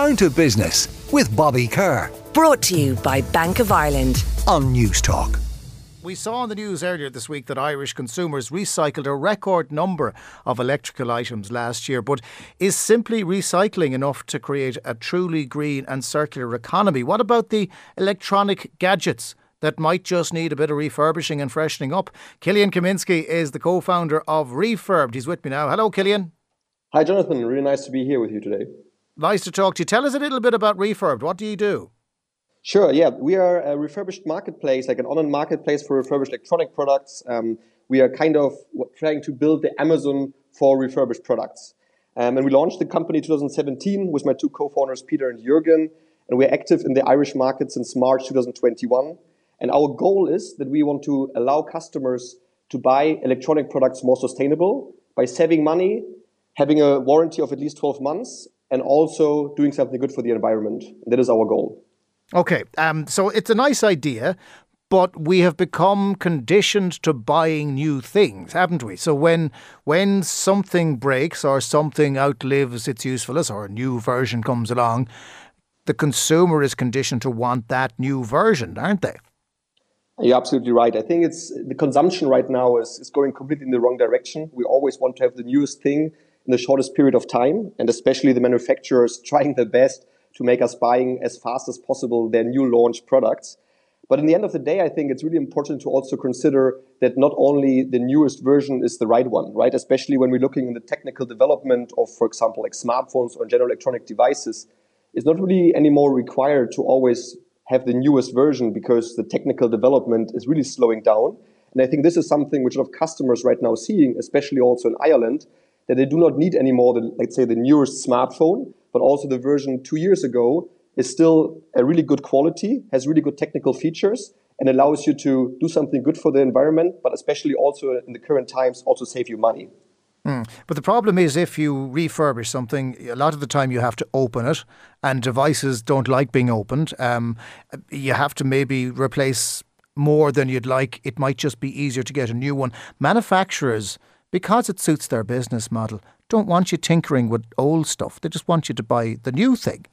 Down to Business with Bobby Kerr. Brought to you by Bank of Ireland on Newstalk. We saw in the news earlier this week that Irish consumers recycled a record number of electrical items last year. But is simply recycling enough to create a truly green and circular economy? What about the electronic gadgets? That might just need a bit of refurbishing and freshening up. Kilian Kaminski is the co founder of Refurbed. He's with me now. Hello, Kilian. Hi, Jonathan. Really nice to be here with you today. Nice to talk to you. Tell us a little bit about Refurbed. What do you do? Sure. Yeah, we are a refurbished marketplace, like an online marketplace for refurbished electronic products. Um, we are kind of trying to build the Amazon for refurbished products. Um, and we launched the company in 2017 with my two co-founders, Peter and Jürgen. And we're active in the Irish market since March 2021. And our goal is that we want to allow customers to buy electronic products more sustainable by saving money, having a warranty of at least 12 months, and also doing something good for the environment. That is our goal. Okay, um, so it's a nice idea, but we have become conditioned to buying new things, haven't we? So when when something breaks or something outlives its usefulness or a new version comes along, the consumer is conditioned to want that new version, aren't they? You're absolutely right. I think it's the consumption right now is, is going completely in the wrong direction. We always want to have the newest thing in the shortest period of time, and especially the manufacturers trying their best to make us buying as fast as possible their new launch products. But in the end of the day, I think it's really important to also consider that not only the newest version is the right one, right? Especially when we're looking in the technical development of, for example, like smartphones or general electronic devices, it's not really anymore required to always have the newest version because the technical development is really slowing down. And I think this is something which a lot of customers right now seeing, especially also in Ireland, that they do not need anymore the, let's say, the newest smartphone, but also the version two years ago is still a really good quality, has really good technical features, and allows you to do something good for the environment, but especially also in the current times, also save you money. Mm. But the problem is, if you refurbish something, a lot of the time you have to open it, and devices don't like being opened. Um, you have to maybe replace more than you'd like. It might just be easier to get a new one. Manufacturers, because it suits their business model, don't want you tinkering with old stuff. They just want you to buy the new thing.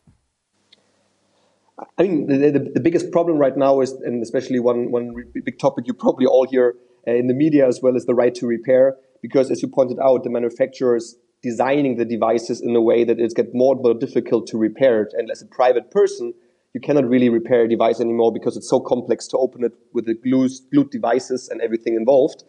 I mean, the, the, the biggest problem right now is, and especially one, one big topic you probably all hear uh, in the media as well, is the right to repair. Because as you pointed out, the manufacturers designing the devices in a way that it's get more and more difficult to repair it. And as a private person, you cannot really repair a device anymore because it's so complex to open it with the glued, glued devices and everything involved.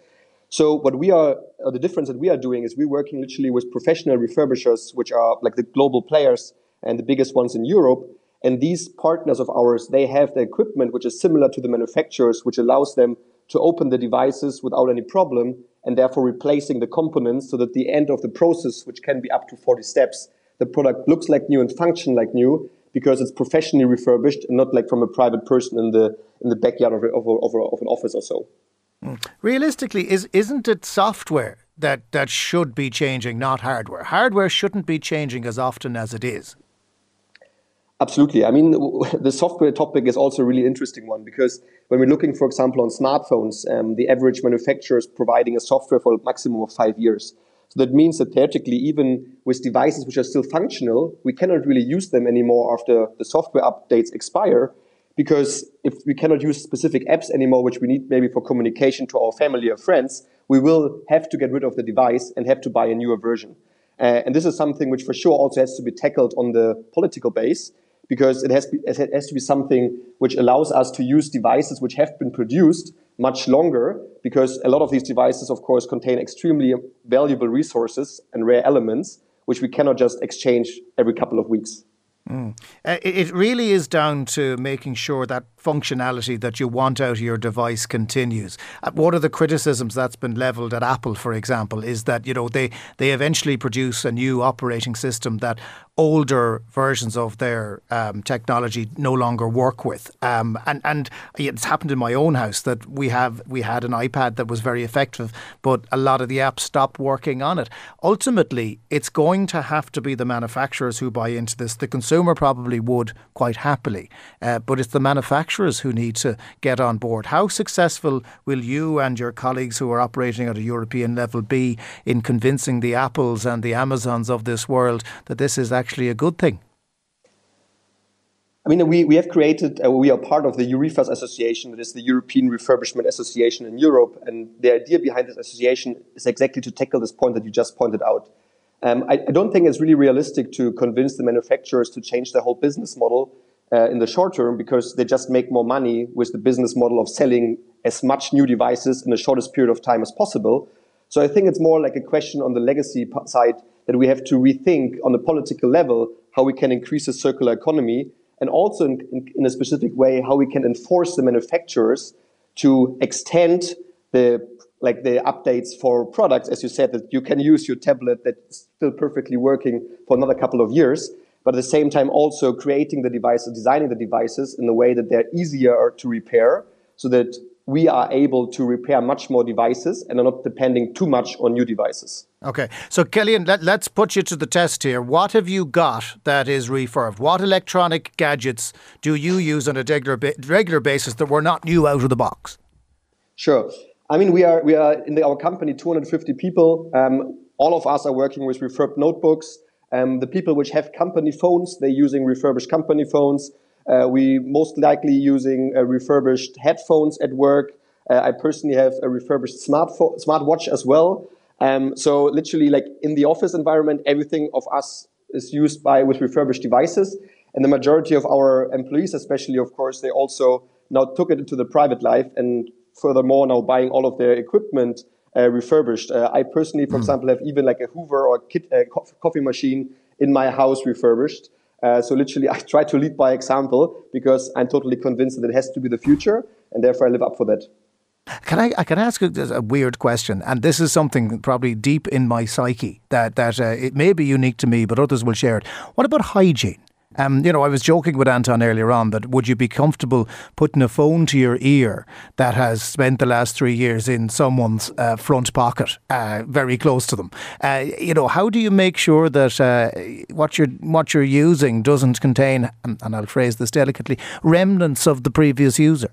So what we are, uh, the difference that we are doing is we're working literally with professional refurbishers, which are like the global players and the biggest ones in Europe. And these partners of ours, they have the equipment which is similar to the manufacturers, which allows them to open the devices without any problem and therefore replacing the components so that the end of the process, which can be up to 40 steps, the product looks like new and function like new because it's professionally refurbished and not like from a private person in the in the backyard of, a, of, a, of, of an office or so. Realistically, is isn't it software that that should be changing, not hardware? Hardware shouldn't be changing as often as it is. Absolutely. I mean, the software topic is also a really interesting one because when we're looking, for example, on smartphones, um, the average manufacturer is providing a software for a maximum of five years. So that means that theoretically, even with devices which are still functional, we cannot really use them anymore after the software updates expire because if we cannot use specific apps anymore, which we need maybe for communication to our family or friends, we will have to get rid of the device and have to buy a newer version. Uh, and this is something which for sure also has to be tackled on the political base because it has, be, it has to be something which allows us to use devices which have been produced much longer because a lot of these devices, of course, contain extremely valuable resources and rare elements which we cannot just exchange every couple of weeks. Mm. Uh, it really is down to making sure that functionality that you want out of your device continues. Uh, one of the criticisms that's been levelled at Apple, for example, is that you know they they eventually produce a new operating system that older versions of their um, technology no longer work with. Um, and and it's happened in my own house that we have we had an iPad that was very effective, but a lot of the apps stopped working on it. Ultimately, it's going to have to be the manufacturers who buy into this. The consumer probably would quite happily, uh, but it's the manufacturers who need to get on board. How successful will you and your colleagues who are operating at a European level be in convincing the Apples and the Amazons of this world that this is actually a good thing? I mean, we, we have created, uh, we are part of the EUREFAS association, that is the European Refurbishment Association in Europe. And the idea behind this association is exactly to tackle this point that you just pointed out. Um, I, I, don't think it's really realistic to convince the manufacturers to change their whole business model uh, in the short term because they just make more money with the business model of selling as much new devices in the shortest period of time as possible. So I think it's more like a question on the legacy side that we have to rethink on the political level how we can increase the circular economy and also in, in, in a specific way how we can enforce the manufacturers to extend the like the updates for products, as you said, that you can use your tablet that's still perfectly working for another couple of years, but at the same time also creating the devices, designing the devices in a way that they're easier to repair so that we are able to repair much more devices and are not depending too much on new devices. Okay, so Kilian, let, us put you to the test here. What have you got that is refurbed? What electronic gadgets do you use on a regular, regular basis that were not new out of the box? Sure. I mean, we are we are in the, our company 250 people. Um, all of us are working with refurbed notebooks. Um, the people which have company phones, they're using refurbished company phones. Uh, we most likely using uh, refurbished headphones at work. Uh, I personally have a refurbished smartphone, smartwatch as well. Um, so literally, like in the office environment, everything of us is used by with refurbished devices, and the majority of our employees, especially, of course, they also now took it into the private life, and furthermore, now buying all of their equipment uh, refurbished. Uh, I personally, for mm. example, have even like a Hoover or a coffee machine in my house refurbished. Uh, so literally, I try to lead by example because I'm totally convinced that it has to be the future, and therefore I live up for that. Can I? I can ask a, a weird question, and this is something probably deep in my psyche that that uh, it may be unique to me, but others will share it. What about hygiene? Um, you know, I was joking with Anton earlier on that would you be comfortable putting a phone to your ear that has spent the last three years in someone's uh, front pocket, uh, very close to them? Uh, you know, how do you make sure that uh, what you're what you're using doesn't contain, and I'll phrase this delicately, remnants of the previous user?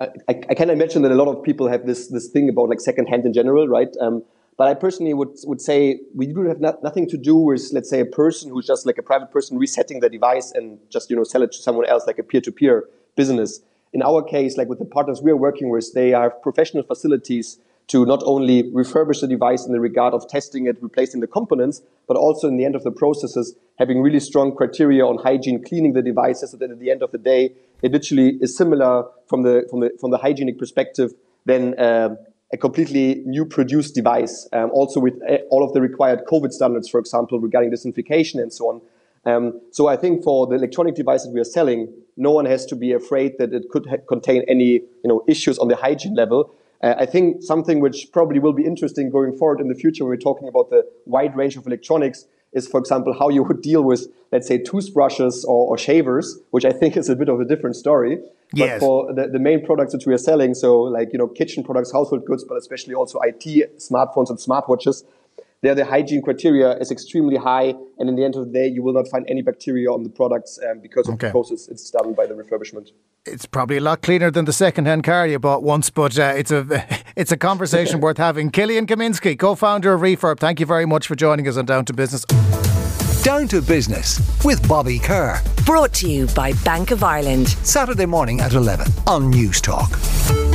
I, I, can imagine that a lot of people have this this thing about like secondhand in general, right? Um, but I personally would, would say we do have not, nothing to do with, let's say, a person who's just like a private person resetting the device and just, you know, sell it to someone else, like a peer-to-peer business. In our case, like with the partners we're working with, they have professional facilities to not only refurbish the device in the regard of testing it, replacing the components, but also in the end of the processes, having really strong criteria on hygiene, cleaning the devices so that at the end of the day, it literally is similar from the, from the, from the hygienic perspective than uh, a completely new produced device, um, also with uh, all of the required COVID standards, for example, regarding disinfection and so on. Um, so I think for the electronic device that we are selling, no one has to be afraid that it could contain any you know, issues on the hygiene level. Uh, I think something which probably will be interesting going forward in the future when we're talking about the wide range of electronics is, for example, how you would deal with, let's say, toothbrushes or, or shavers, which I think is a bit of a different story. Yes. But for the, the main products that we are selling, so like, you know, kitchen products, household goods, but especially also IT, smartphones and smartwatches, there the hygiene criteria is extremely high. And in the end of the day, you will not find any bacteria on the products um, because of okay. the process it's done by the refurbishment. It's probably a lot cleaner than the second-hand car you bought once, but uh, it's a it's a conversation worth having. Kilian Kaminski, co-founder of Refurb, thank you very much for joining us on Down to Business. Down to Business with Bobby Kerr. Brought to you by Bank of Ireland. Saturday morning at 11 on Newstalk.